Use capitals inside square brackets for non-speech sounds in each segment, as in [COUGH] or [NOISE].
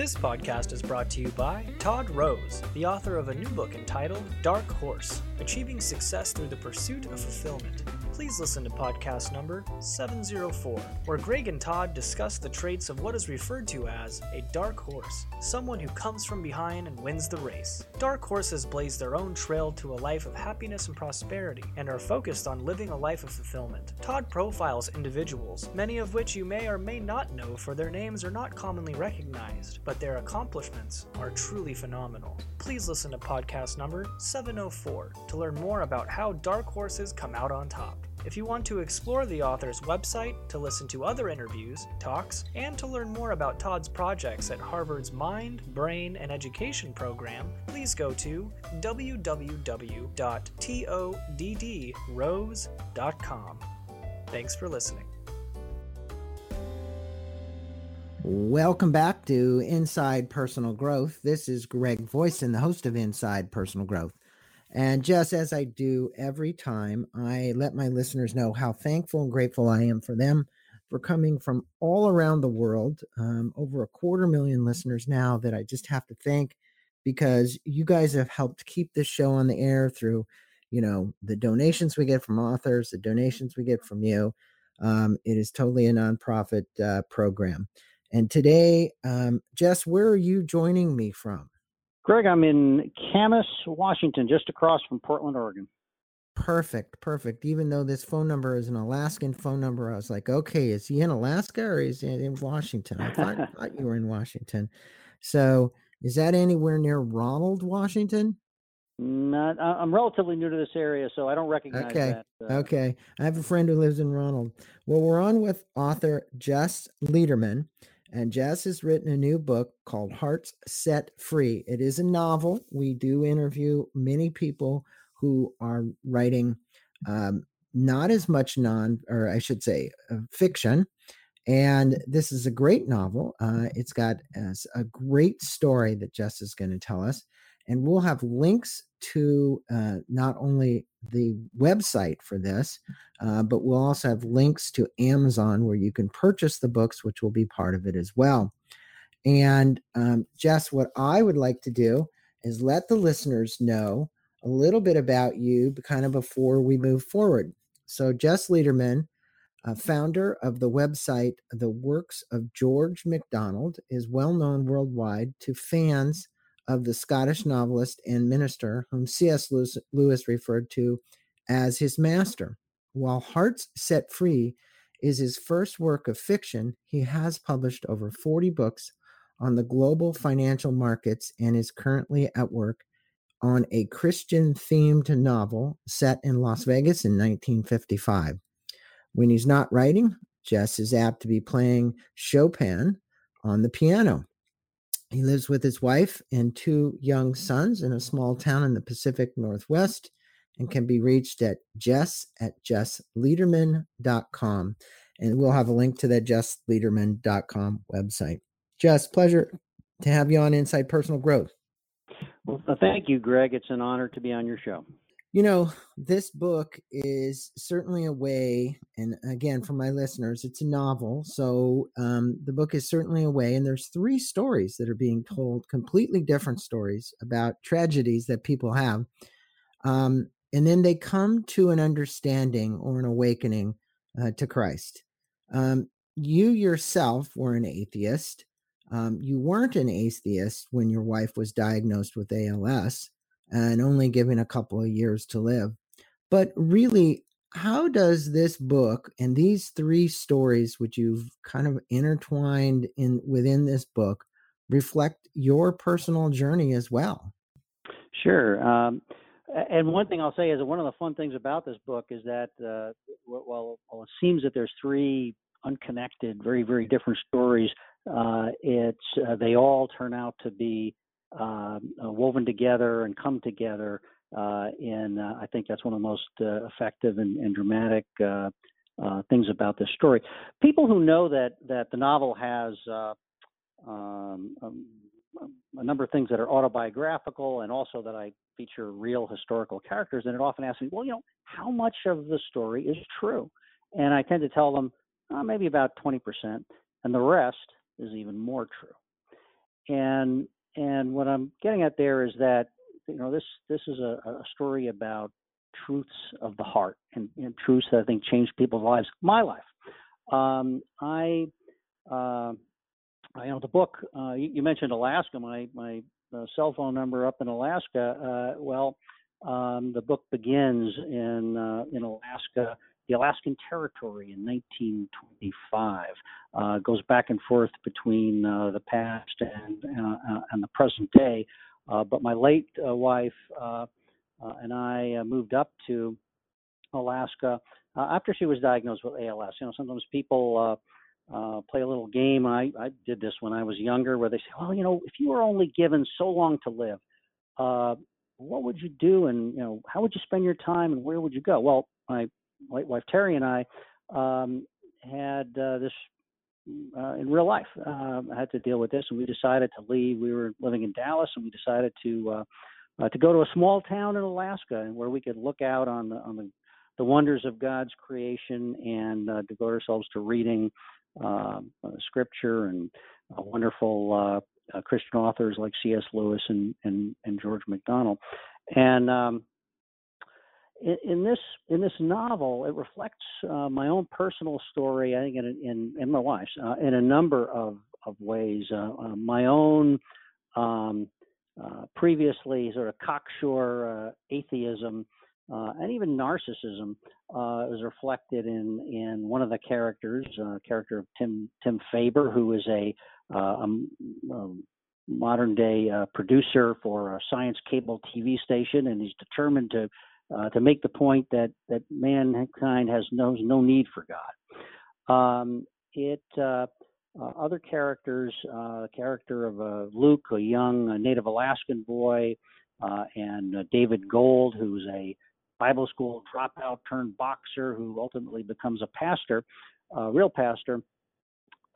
This podcast is brought to you by Todd Rose, the author of a new book entitled Dark Horse Achieving Success Through the Pursuit of Fulfillment. Please listen to podcast number 704, where Greg and Todd discuss the traits of what is referred to as a dark horse, someone who comes from behind and wins the race. Dark horses blaze their own trail to a life of happiness and prosperity and are focused on living a life of fulfillment. Todd profiles individuals, many of which you may or may not know for their names are not commonly recognized, but their accomplishments are truly phenomenal. Please listen to podcast number 704 to learn more about how dark horses come out on top. If you want to explore the author's website, to listen to other interviews, talks, and to learn more about Todd's projects at Harvard's Mind, Brain, and Education program, please go to www.toddrose.com. Thanks for listening. Welcome back to Inside Personal Growth. This is Greg Voisin, the host of Inside Personal Growth. And just as I do every time, I let my listeners know how thankful and grateful I am for them for coming from all around the world. Um, over a quarter million listeners now that I just have to thank because you guys have helped keep this show on the air through, you know, the donations we get from authors, the donations we get from you. Um, it is totally a nonprofit uh, program. And today, um, Jess, where are you joining me from? Greg, I'm in Camas, Washington, just across from Portland, Oregon. Perfect, perfect. Even though this phone number is an Alaskan phone number, I was like, okay, is he in Alaska or is he in Washington? I thought, [LAUGHS] thought you were in Washington. So, is that anywhere near Ronald, Washington? Not. I'm relatively new to this area, so I don't recognize okay. that. Uh, okay. I have a friend who lives in Ronald. Well, we're on with author Jess Lederman, and Jess has written a new book called Hearts Set Free. It is a novel. We do interview many people who are writing um, not as much non, or I should say, uh, fiction. And this is a great novel. Uh, it's got a, a great story that Jess is going to tell us. And we'll have links to uh, not only the website for this, uh, but we'll also have links to Amazon where you can purchase the books, which will be part of it as well. And um, Jess, what I would like to do is let the listeners know a little bit about you kind of before we move forward. So, Jess Lederman, uh, founder of the website The Works of George MacDonald, is well known worldwide to fans of the Scottish novelist and minister whom C.S. Lewis, referred to as his master. While Hearts Set Free is his first work of fiction, he has published over 40 books on the global financial markets and is currently at work on a Christian themed novel set in Las Vegas in 1955. When he's not writing, Jess is apt to be playing Chopin on the piano. He lives with his wife and two young sons in a small town in the Pacific Northwest and can be reached at jess at jesslederman.com. And we'll have a link to that jesslederman.com website. Jess, pleasure to have you on Inside Personal Growth. Well, thank you, Greg. It's an honor to be on your show. You know, this book is certainly a way, and again, for my listeners, it's a novel. So um, the book is certainly a way, and there's three stories that are being told, completely different stories about tragedies that people have. Um, and then they come to an understanding or an awakening uh, to Christ. Um, you yourself were an atheist. Um, you weren't an atheist when your wife was diagnosed with ALS and only given a couple of years to live. But really, how does this book and these three stories, which you've kind of intertwined in within this book, reflect your personal journey as well? Sure. Um, and one thing I'll say is that one of the fun things about this book is that uh, well, well, it seems that there's three unconnected, very, very different stories. Uh, it's uh, they all turn out to be woven together and come together. Uh, and uh, I think that's one of the most uh, effective and, and dramatic uh, uh, things about this story. People who know that that the novel has um, um, a number of things that are autobiographical and also that I feature real historical characters, and it often asks me, well, you know, how much of the story is true? And I tend to tell them maybe about 20%, and the rest is even more true. and and what I'm getting at there is that you know this this is a, a story about truths of the heart and, and, truths that I think change people's lives. My life. Um, I uh, I know the book. Uh, you, you, mentioned Alaska. My my uh, cell phone number up in Alaska. Uh, well, um, the book begins in uh, in Alaska, the Alaskan Territory in 1925. Uh, goes back and forth between uh, the past and uh, uh, and the present day. but my late wife and I moved up to Alaska after she was diagnosed with ALS. You know, sometimes people uh, play a little game. I, I did this when I was younger, where they say, well, you know, if you were only given so long to live, uh, what would you do, and you know, how would you spend your time, and where would you go? Well, my late wife Terry and I um, had uh, this uh, in real life. I had to deal with this, and we decided to leave. We were living in Dallas, and we decided to uh, uh, to go to a small town in Alaska, and where we could look out on the on the the wonders of God's creation and uh, devote ourselves to reading um, uh, scripture and uh, wonderful uh, uh Christian authors like C.S. Lewis and, and, and George MacDonald. And um, in, in, this in this novel, it reflects uh, my own personal story. I think in in, in my wife's in a number of of ways. my own um, previously sort of cocksure atheism uh, and even narcissism uh, is reflected in in one of the characters, uh, character of Tim Tim Faber, who is a, uh, a, a modern day uh, producer for a science cable TV station, and he's determined to uh, to make the point that that mankind has knows no need for God. Um, it other characters, the character of Luke, a young Native Alaskan boy, and David Gold, who's a Bible school dropout turned boxer who ultimately becomes a pastor, a real pastor.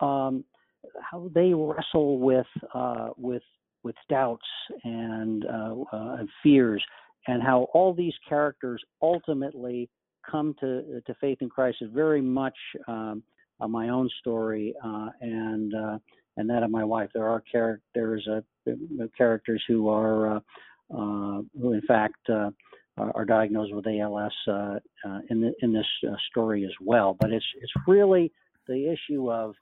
Um, how they wrestle with uh, with with doubts and, uh, uh, and fears, and how all these characters ultimately come to to faith in Christ is very much um, my own story uh, and uh, and that of my wife. There are characters uh, characters who are who in fact are diagnosed with ALS uh, uh, in the, in this uh, story as well. But it's it's really the issue of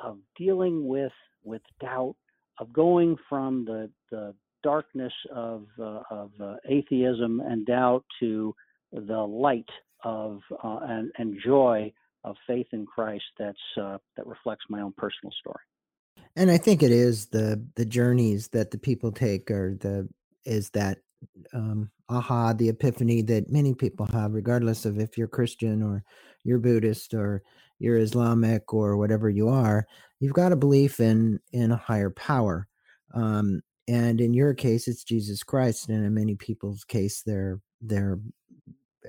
of dealing with with doubt, of going from the the darkness of uh, of uh, atheism and doubt to the light of uh, and, and joy of faith in Christ. That's that reflects my own personal story. And I think it is the the journeys that the people take, or the is that um, aha, the epiphany that many people have, regardless of if you're Christian or you're Buddhist or you're Islamic or whatever you are, you've got a belief in in a higher power. Um, and in your case, it's Jesus Christ, and in many people's case, they're they're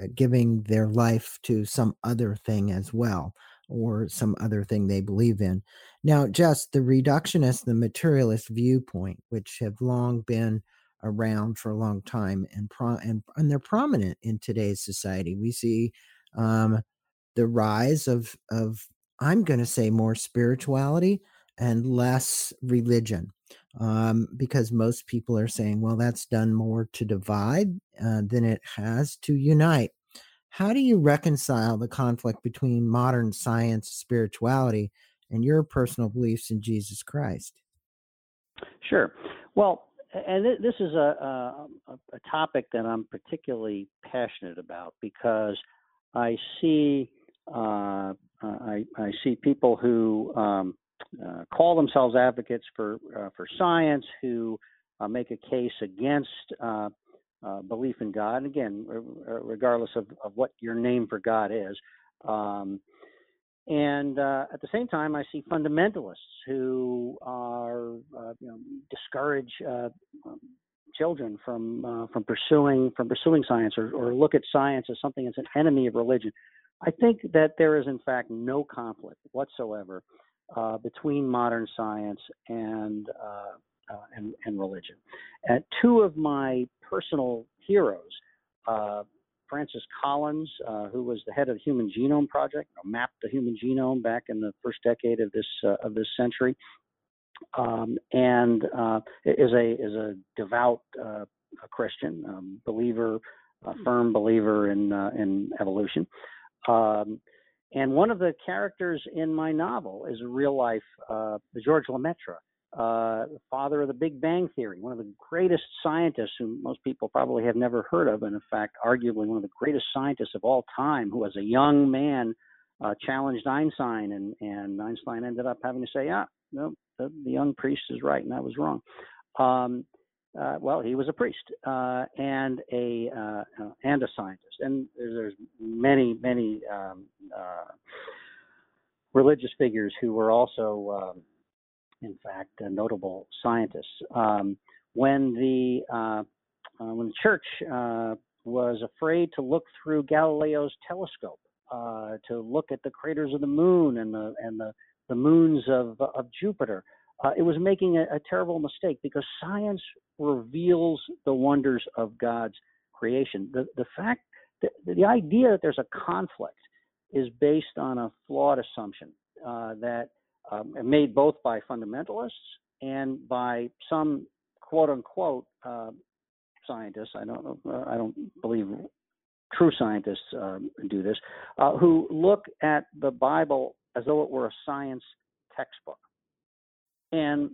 uh, giving their life to some other thing as well or some other thing they believe in. Now, just the reductionist, the materialist viewpoint, which have long been around for a long time and pro- and and they're prominent in today's society. We see um, the rise of of I'm going to say more spirituality and less religion, um, because most people are saying, well, that's done more to divide uh, than it has to unite. How do you reconcile the conflict between modern science, spirituality, and your personal beliefs in Jesus Christ? Sure. Well, and this is a, a, a topic that I'm particularly passionate about because I see uh, I, I, see people who um, uh, call themselves advocates for uh, for science who uh, make a case against uh, uh, belief in God. And again, regardless of, of, what your name for God is. Um, and uh, at the same time, I see fundamentalists who are, you know, discourage um, children from from pursuing from pursuing science or, or look at science as something that's an enemy of religion. I think that there is in fact no conflict whatsoever uh, between modern science and, uh, and and religion. And two of my personal heroes Francis Collins, uh, who was the head of the Human Genome Project, mapped the human genome back in the first decade of this uh, of this century, um, and uh, is a is a devout uh, a Christian um, believer, a firm believer in uh, in evolution. Um, and one of the characters in my novel is a real life uh, George Lemaitre, uh, father of the Big Bang Theory, one of the greatest scientists who most people probably have never heard of, and in fact, arguably one of the greatest scientists of all time, who as a young man uh, challenged Einstein, and, and Einstein ended up having to say, "Ah, no, the, the young priest is right, and I was wrong." Um, uh, well, he was a priest uh, and a uh, uh and a scientist, and there's, many many um, religious figures who were also, um, in fact, notable scientists. Um, when the uh, when the church was afraid to look through Galileo's telescope to look at the craters of the moon and the and the, the moons of of Jupiter, uh, it was making a, a, terrible mistake because science reveals the wonders of God's creation. The, the fact that the idea that there's a conflict is based on a flawed assumption uh, that um, made both by fundamentalists and by some quote unquote uh, scientists. I don't uh, I don't believe true scientists um, do this, uh, who look at the Bible as though it were a science textbook. And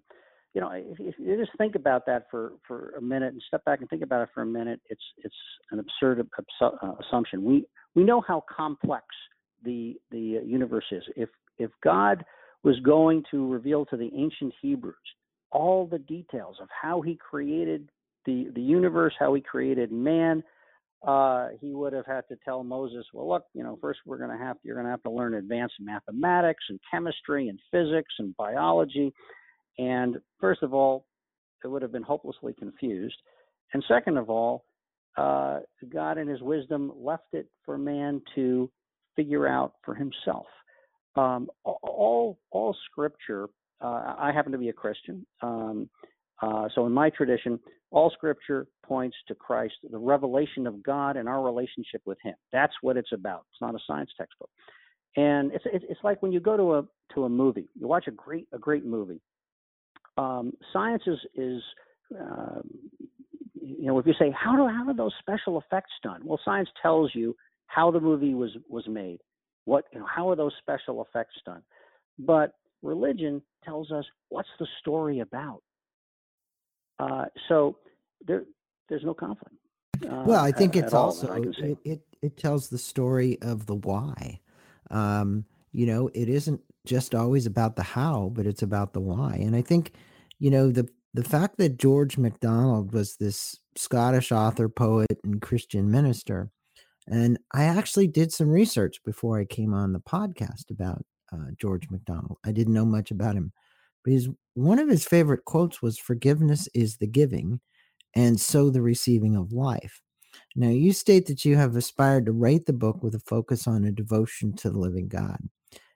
you know, if, you just think about that for, for a minute and step back and think about it for a minute, it's it's an absurd uh, assumption. We we know how complex the the universe is. If if God was going to reveal to the ancient Hebrews all the details of how He created the the universe, how He created man, uh, he would have had to tell Moses, well, look, you know, first we're going to have you're going to have to learn advanced mathematics and chemistry and physics and biology and first of all, it would have been hopelessly confused. And second of all, uh, God in his wisdom left it for man to figure out for himself. Um, all, all scripture, uh, I happen to be a Christian. Um, uh, so in my tradition, all scripture points to Christ, the revelation of God and our relationship with him. That's what it's about. It's not a science textbook. And it's, it's like when you go to a, to a movie, you watch a great, a great movie um, science is, is uh, you know, if you say how do how are those special effects done? Well, science tells you how the movie was was made. What you know, how are those special effects done? But religion tells us what's the story about. Uh, so there there's no conflict. Uh, well, I think at, it's at also it, it, it tells the story of the why. Um, you know, it isn't just always about the how, but it's about the why. And I think, you know, the the fact that George MacDonald was this Scottish author, poet, and Christian minister, and I actually did some research before I came on the podcast about uh, George MacDonald. I didn't know much about him, but his one of his favorite quotes was "Forgiveness is the giving, and so the receiving of life." Now, you state that you have aspired to write the book with a focus on a devotion to the living God.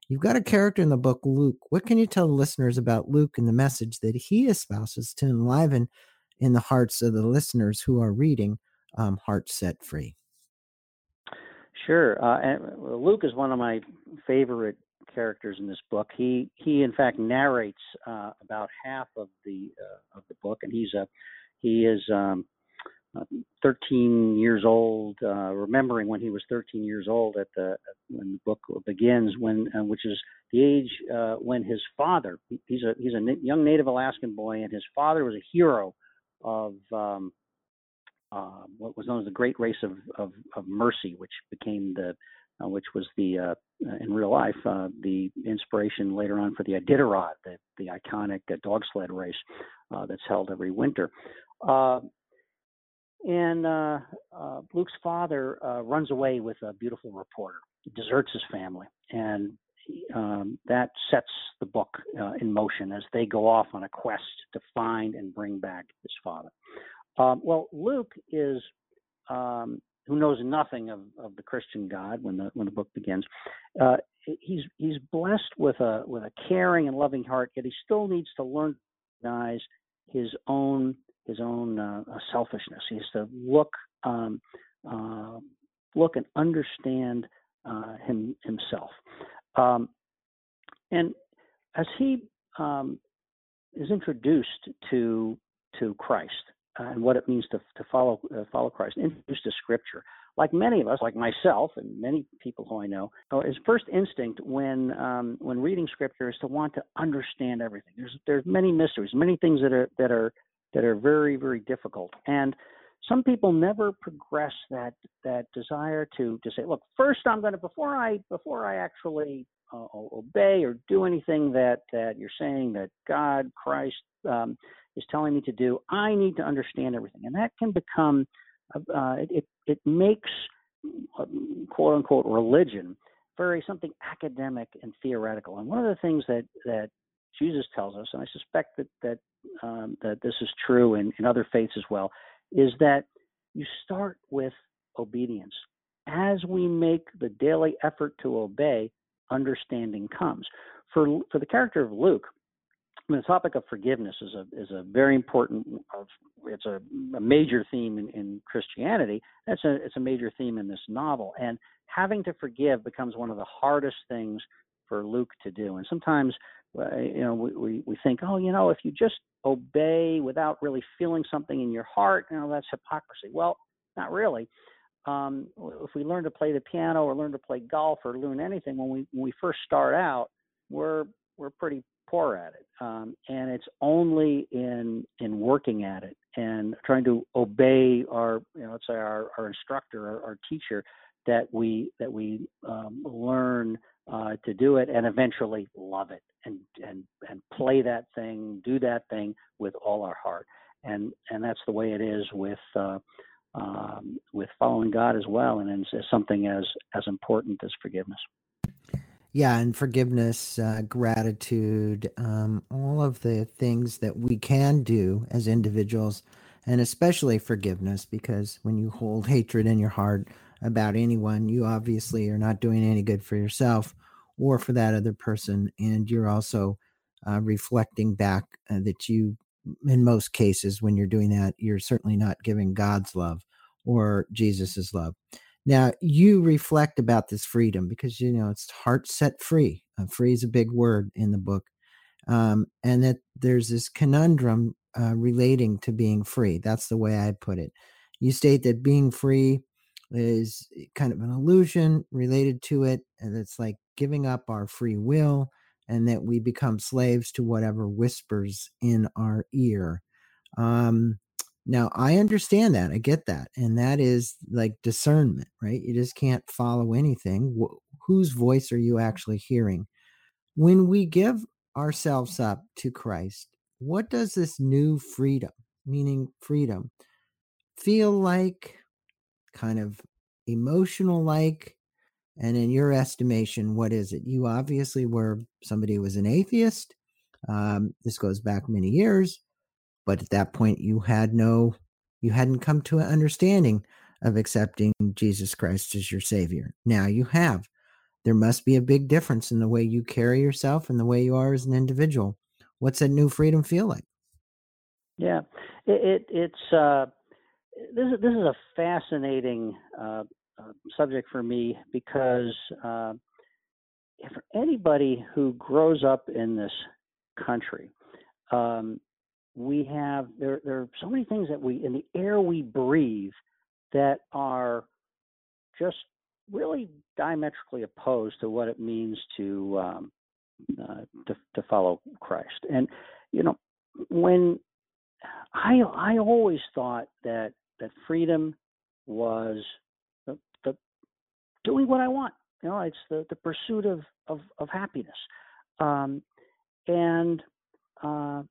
You've got a character in the book, Luke. What can you tell the listeners about Luke and the message that he espouses to enliven in the hearts of the listeners who are reading um, Hearts Set Free? Sure. Uh, and Luke is one of my favorite characters in this book. He he in fact narrates uh, about half of the uh, of the book, and he's a he is um, uh, 13 years old, uh, remembering when he was 13 years old at the when the book begins, when uh, which is the age uh, when his father he's a he's a young Native Alaskan boy, and his father was a hero of um, uh, what was known as the Great Race of of, of Mercy, which became the uh, which was the uh, in real life uh, the inspiration later on for the Iditarod, the the iconic uh, dog sled race uh, that's held every winter. Uh, and uh, uh, Luke's father uh, runs away with a beautiful reporter, deserts his family, and um, that sets the book uh, in motion as they go off on a quest to find and bring back his father. Um, well, Luke is um, who knows nothing of, of the Christian God when the when the book begins. Uh, he's he's blessed with a with a caring and loving heart, yet he still needs to learn recognize his own his own uh, uh, selfishness. He has to look um, uh, look and understand uh, him himself. Um, and as he um, is introduced to to Christ and what it means to to follow uh, follow Christ, introduced to Scripture. Like many of us, like myself and many people who I know, uh, his first instinct when um, when reading Scripture is to want to understand everything. There's there's many mysteries, many things that are that are that are very very difficult, and some people never progress that that desire to to say, look, first I'm going to before I before I actually uh, obey or do anything that that you're saying that God Christ um, is telling me to do, I need to understand everything, and that can become uh, it it makes um, quote unquote religion very something academic and theoretical. And one of the things that that Jesus tells us, and I suspect that that um, that this is true in, in other faiths as well, is that you start with obedience. As we make the daily effort to obey, understanding comes. For for the character of Luke, the topic of forgiveness is a is a very important. It's a, a major theme in, in Christianity. That's a it's a major theme in this novel, and having to forgive becomes one of the hardest things for Luke to do. And sometimes, you know, we, we we think, oh, you know, if you just obey without really feeling something in your heart, you know, that's hypocrisy. Well, not really. Um, if we learn to play the piano or learn to play golf or learn anything when we when we first start out, we're we're pretty poor at it, um, and it's only in in working at it and trying to obey our you know let's say our, our instructor our, our teacher that we that we um, learn uh, to do it and eventually love it and and and play that thing, do that thing with all our heart. And and that's the way it is with uh, um, with following God as well, and it's, something as as important as forgiveness. Yeah, and forgiveness, uh, gratitude, um, all of the things that we can do as individuals, and especially forgiveness, because when you hold [LAUGHS] hatred in your heart about anyone, you obviously are not doing any good for yourself or for that other person. And you're also uh, reflecting back uh, that you, in most cases, when you're doing that, you're certainly not giving God's love or Jesus's love. Now, you reflect about this freedom because, you know, it's heart set free. Uh, free is a big word in the book. Um, and that there's this conundrum uh, relating to being free. That's the way I put it. You state that being free is kind of an illusion related to it. And it's like giving up our free will and that we become slaves to whatever whispers in our ear. Um, now, I understand that. I get that. And that is like discernment, right? You just can't follow anything. Wh- whose voice are you actually hearing? When we give ourselves up to Christ, what does this new freedom, meaning freedom, feel like kind of emotional like and in your estimation what is it you obviously were somebody who was an atheist um, this goes back many years but at that point you had no you hadn't come to an understanding of accepting jesus christ as your savior. Now you have. There must be a big difference in the way you carry yourself and the way you are as an individual. What's that new freedom feel like? Yeah. It, it it's uh this is this is a fascinating uh, uh, subject for me because uh, for anybody who grows up in this country, um, we have there there are so many things that we in the air we breathe that are just really diametrically opposed to what it means to um, uh, to, to follow Christ. And you know when I I always thought that that freedom was the, the doing what I want. You know, it's the, the pursuit of, of, of happiness. Um, and uh,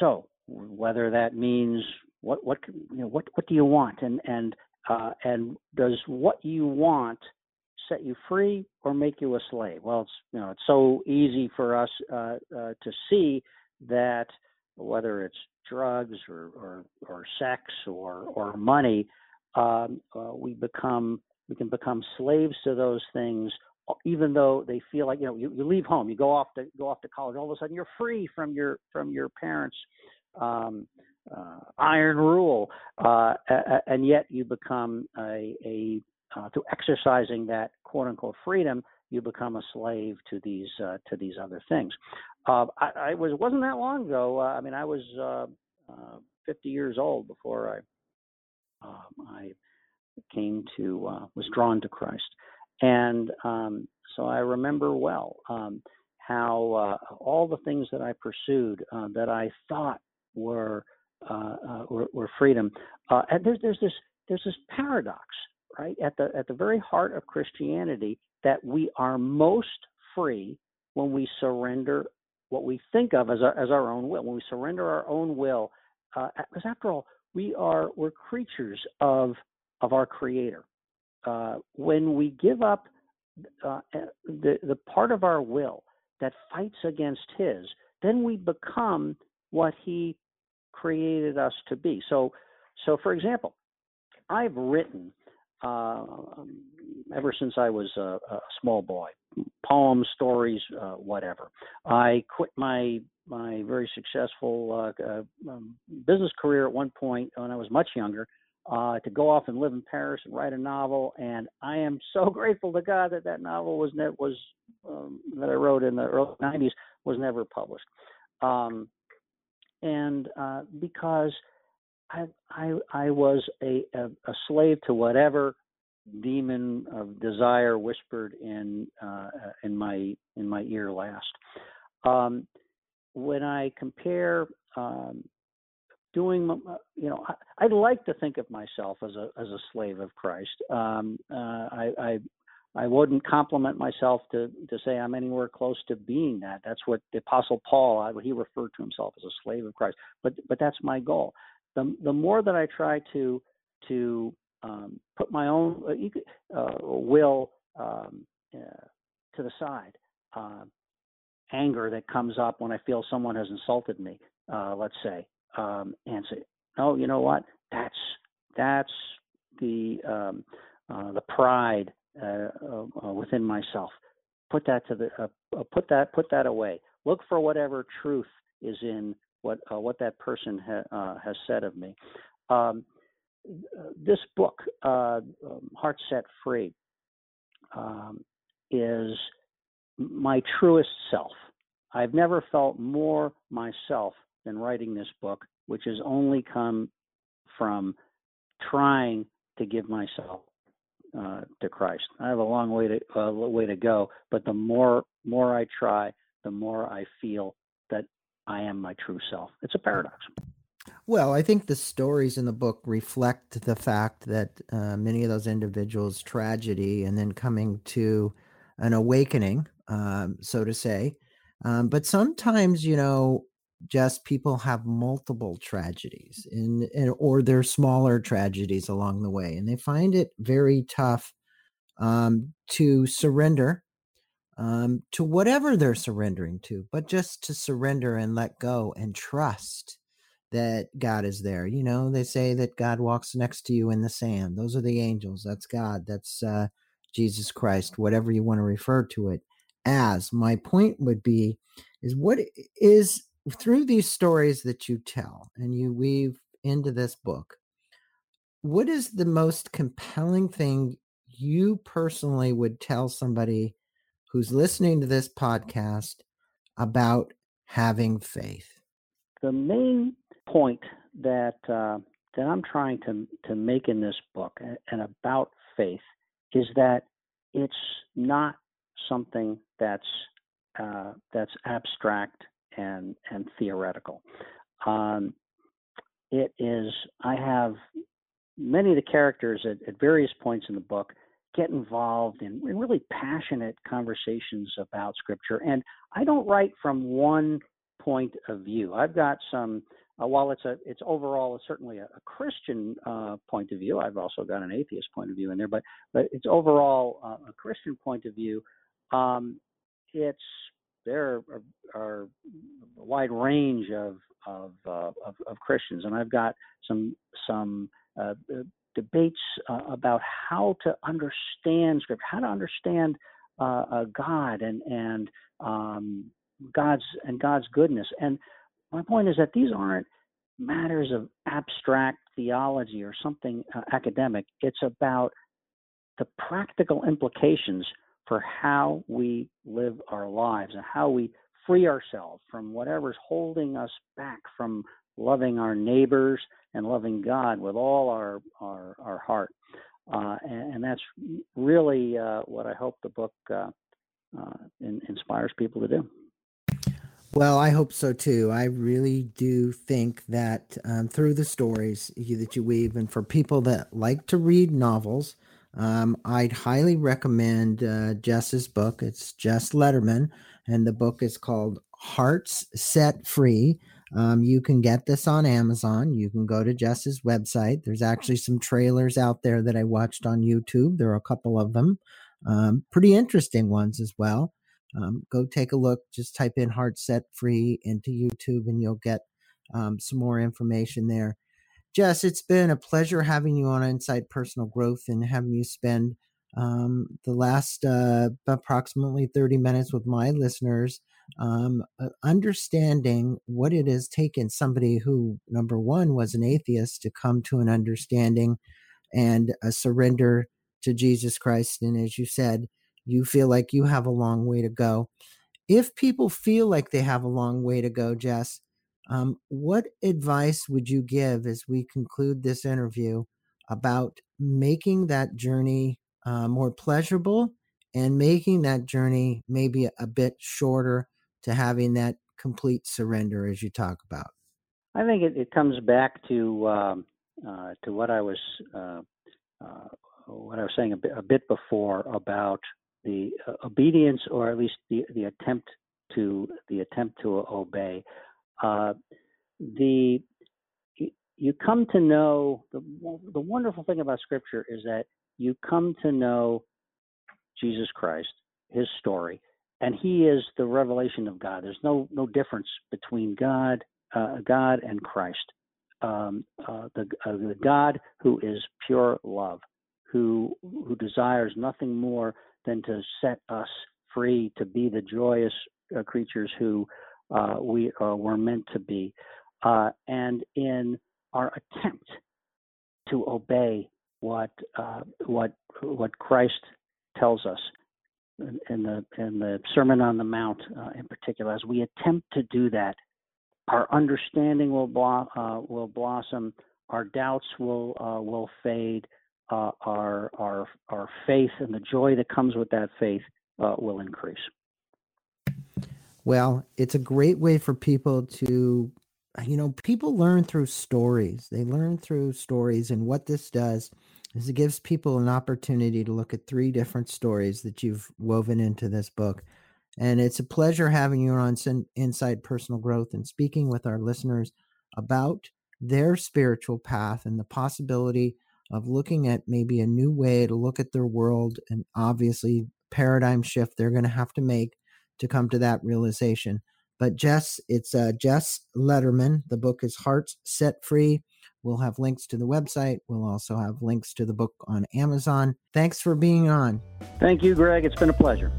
so whether that means what what you know what what do you want and and uh, and does what you want set you free or make you a slave? Well, it's you know it's so easy for us uh, uh, to see that whether it's drugs or or, or sex or or money, um, uh, we become we can become slaves to those things even though they feel like you know you, you leave home you go off to go off to college all of a sudden you're free from your from your parents um, uh, iron rule uh, and yet you become a, a uh, through exercising that quote unquote freedom you become a slave to these uh, to these other things. Uh, I, I was wasn't that long ago. Uh, I mean, I was uh, uh, 50 years old before I um, I came to was drawn to Christ, and um, so I remember well um, how all the things that I pursued that I thought were uh, uh, were, were, freedom. Uh, and there's there's this there's this paradox, right? At the at the very heart of Christianity, that we are most free when we surrender what we think of as our, as our own will. When we surrender our own will, because after all, we are we're creatures of of our Creator. when we give up the the part of our will that fights against His, then we become what He created us to be. So, so for example, I've written uh, ever since I was a, a small boy, poems, stories, uh, whatever. I quit my my very successful uh, uh, um, business career at one point when I was much younger uh, to go off and live in Paris and write a novel. And I am so [LAUGHS] grateful to God that that novel was ne- was um, that I wrote in the early '90s was never published. Um, and uh, because I, I, I was a, a, a, slave to whatever demon of desire whispered in uh, in my in my ear last. Um, when I compare um, doing, uh, you know, I, would like to think of myself as a as a slave of Christ. Um, uh, I, I I wouldn't compliment myself to to say I'm anywhere close to being that. That's what the Apostle Paul he referred to himself as a slave of Christ. But but that's my goal. The the more that I try to to um, put my own uh, uh will um, uh, to the side, uh, anger that comes up when I feel someone has insulted me, uh, let's say, um, and say, no, you know what? That's that's the um, the pride within myself. Put that to the uh, put that put that away. Look for whatever truth is in what what that person ha- has said of me. Um, this book, um, Heart Set Free, um, is my truest self. I've never felt more myself than writing this book, which has only come from trying to give myself uh, to Christ. I have a long way to uh, way to go, but the more more I try, the more I feel that I am my true self. It's a paradox. Well, I think the stories in the book reflect the fact that uh, many of those individuals' tragedy and then coming to an awakening, um, so to say. Um, but sometimes, you know, just people have multiple tragedies and, in or their smaller tragedies along the way and they find it very tough um, to surrender um, to whatever they're surrendering to but just to surrender and let go and trust that god is there. You know they say that god walks next to you in the sand. Those are the angels. That's god. That's uh, jesus christ whatever you want to refer to it as. My point would be is what is through these stories that you tell and you weave into this book, what is the most compelling thing you personally would tell somebody who's listening to this podcast about having faith? The main point that uh, that I'm trying to to make in this book and about faith is that it's not something that's uh, that's abstract and and theoretical. Um, it is. I have many of the characters at, at various points in the book get involved in, in, really passionate conversations about scripture, and I don't write from one point of view. I've got some. Uh, while it's a it's overall certainly a, a Christian uh, point of view, I've also got an atheist point of view in there, but but it's overall uh, a Christian point of view. Um, it's there are, a wide range of of, uh, of, of Christians, and I've got some some uh, uh, debates uh, about how to understand Scripture, how to understand uh, uh, God and and um, God's and God's goodness. And my point is that these aren't matters of abstract theology or something academic. It's about the practical implications for how we live our lives and how we free ourselves from whatever's holding us back from loving our neighbors and loving God with all our our, our heart. Uh, and, and, that's really uh, what I hope the book uh, uh, in, inspires people to do. Well, I hope so too. I really do think that um, through the stories you, that you weave, and for people that like to read novels, um, I'd highly recommend uh, Jess's book. It's Jess Lederman, and the book is called Hearts Set Free. Um, you can get this on Amazon. You can go to Jess's website. There's actually some trailers out there that I watched on YouTube. There are a couple of them, um, pretty interesting ones as well. Um, go take a look. Just type in Heart Set Free into YouTube and you'll get um, some more information there. Jess, it's been a pleasure having you on Inside Personal Growth and having you spend um, the last uh, approximately 30 minutes with my listeners, um, uh, understanding what it has taken somebody who, number one, was an atheist to come to an understanding and a surrender to Jesus Christ. And as you said, you feel like you have a long way to go. If people feel like they have a long way to go, Jess, um, what advice would you give as we conclude this interview about making that journey uh, more pleasurable and making that journey maybe a bit shorter to having that complete surrender as you talk about? I think it, it comes back to um, uh, to what I was uh, uh what I was saying a bit, a bit before about the uh, obedience, or at least the the attempt to the attempt to obey. Uh, the you come to know the the wonderful thing about Scripture is that you come to know Jesus Christ, His story, and He is the revelation of God. There's no no difference between God, uh, God and Christ. Um, uh, the, uh, the God who is pure love, who who desires nothing more than to set us free to be the joyous uh, creatures who uh, we uh, were meant to be. Uh, and in our attempt to obey what uh, what what Christ tells us in the in the Sermon on the Mount, uh, in particular, as we attempt to do that, our understanding will blo- will blossom, our doubts will will fade, uh, our our our faith and the joy that comes with that faith uh, will increase. Well, it's a great way for people to, you know, people learn through stories. They learn through stories, and what this does is it gives people an opportunity to look at three different stories that you've woven into this book. And it's a pleasure having you on Inside Personal Growth and speaking with our listeners about their spiritual path and the possibility of looking at maybe a new way to look at their world and obviously paradigm shift they're going to have to make to come to that realization. But Jess, it's uh, Jess Lederman. The book is Hearts Set Free. We'll have links to the website. We'll also have links to the book on Amazon. Thanks for being on. Thank you, Greg. It's been a pleasure.